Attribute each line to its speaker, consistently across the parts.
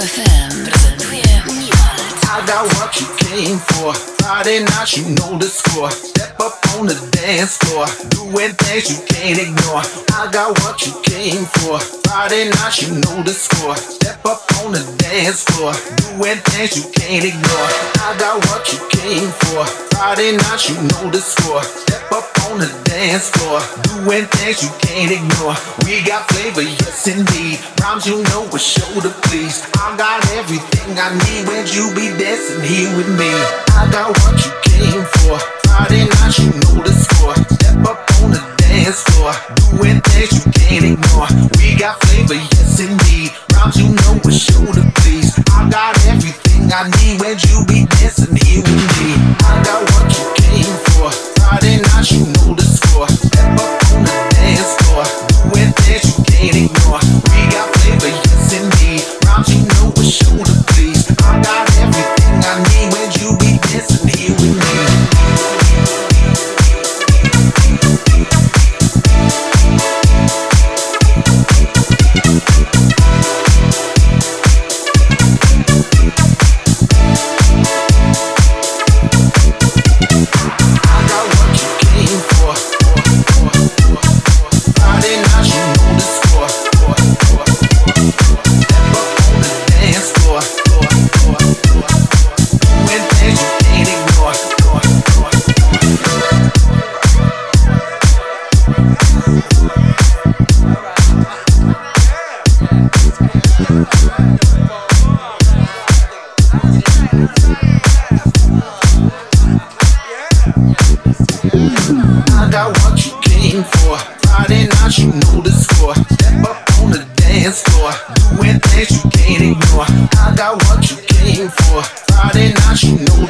Speaker 1: FM prezentuje.
Speaker 2: I got what you came for. Friday night, you know the score. Up on the dance floor, doing things you can't ignore. I got what you came for. Friday night, you know the score. Step up on the dance floor, doing things you can't ignore. I got what you came for. Friday night, you know the score. Step up on the dance floor, doing things you can't ignore. We got flavor, yes indeed. Rhymes you know will show the please. I got everything I need when you be dancing here with me. I got what you came for. Friday night, you know the score. Step up on the dance floor, doing things you can't ignore. We got flavor, yes indeed. Rhymes you know will show the please. I got everything I need when you be dancing here with me. I got up on the dance floor, doing things you can't ignore. I got what you came for. Friday night, you know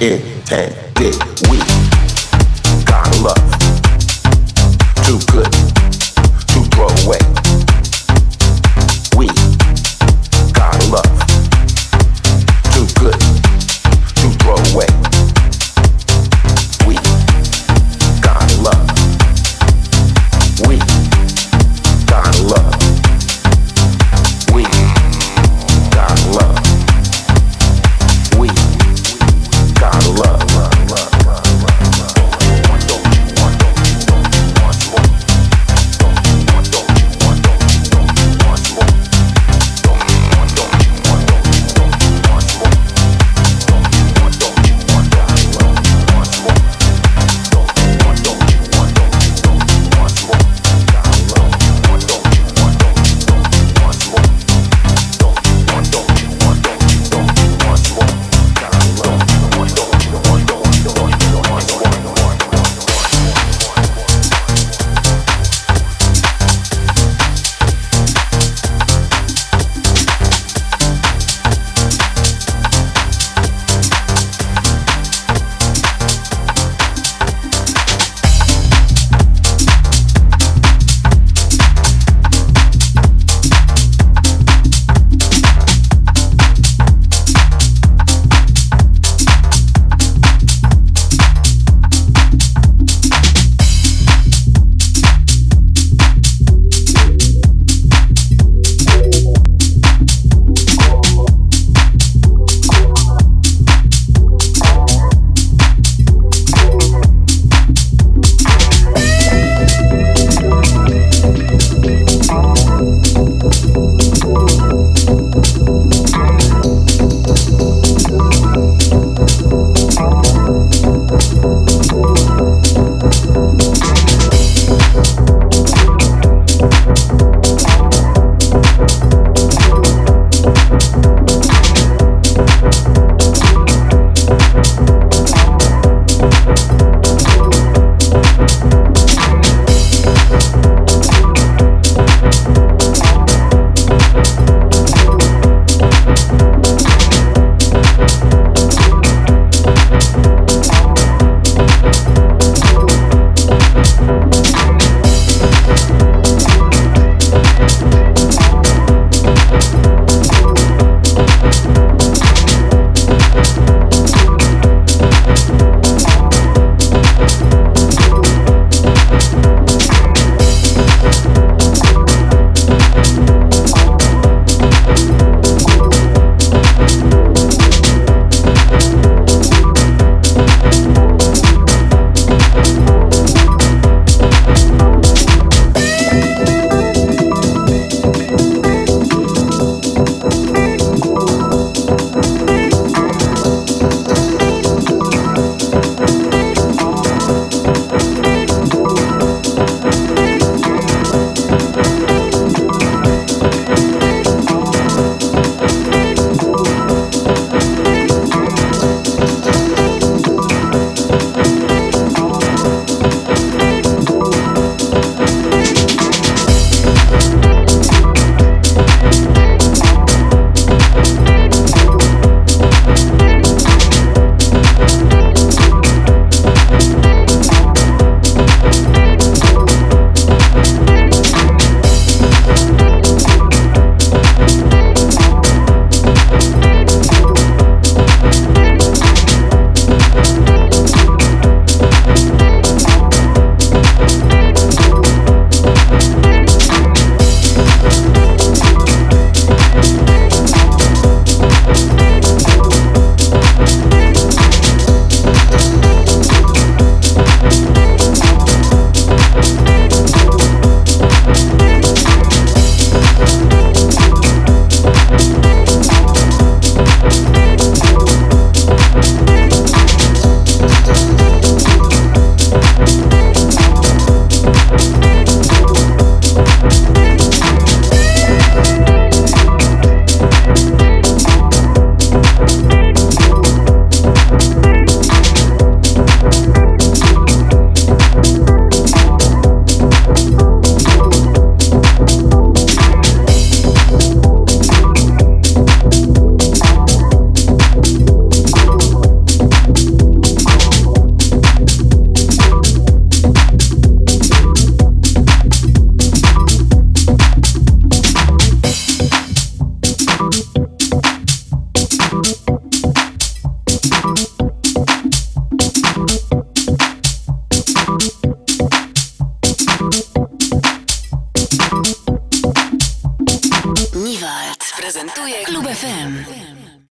Speaker 2: intended. We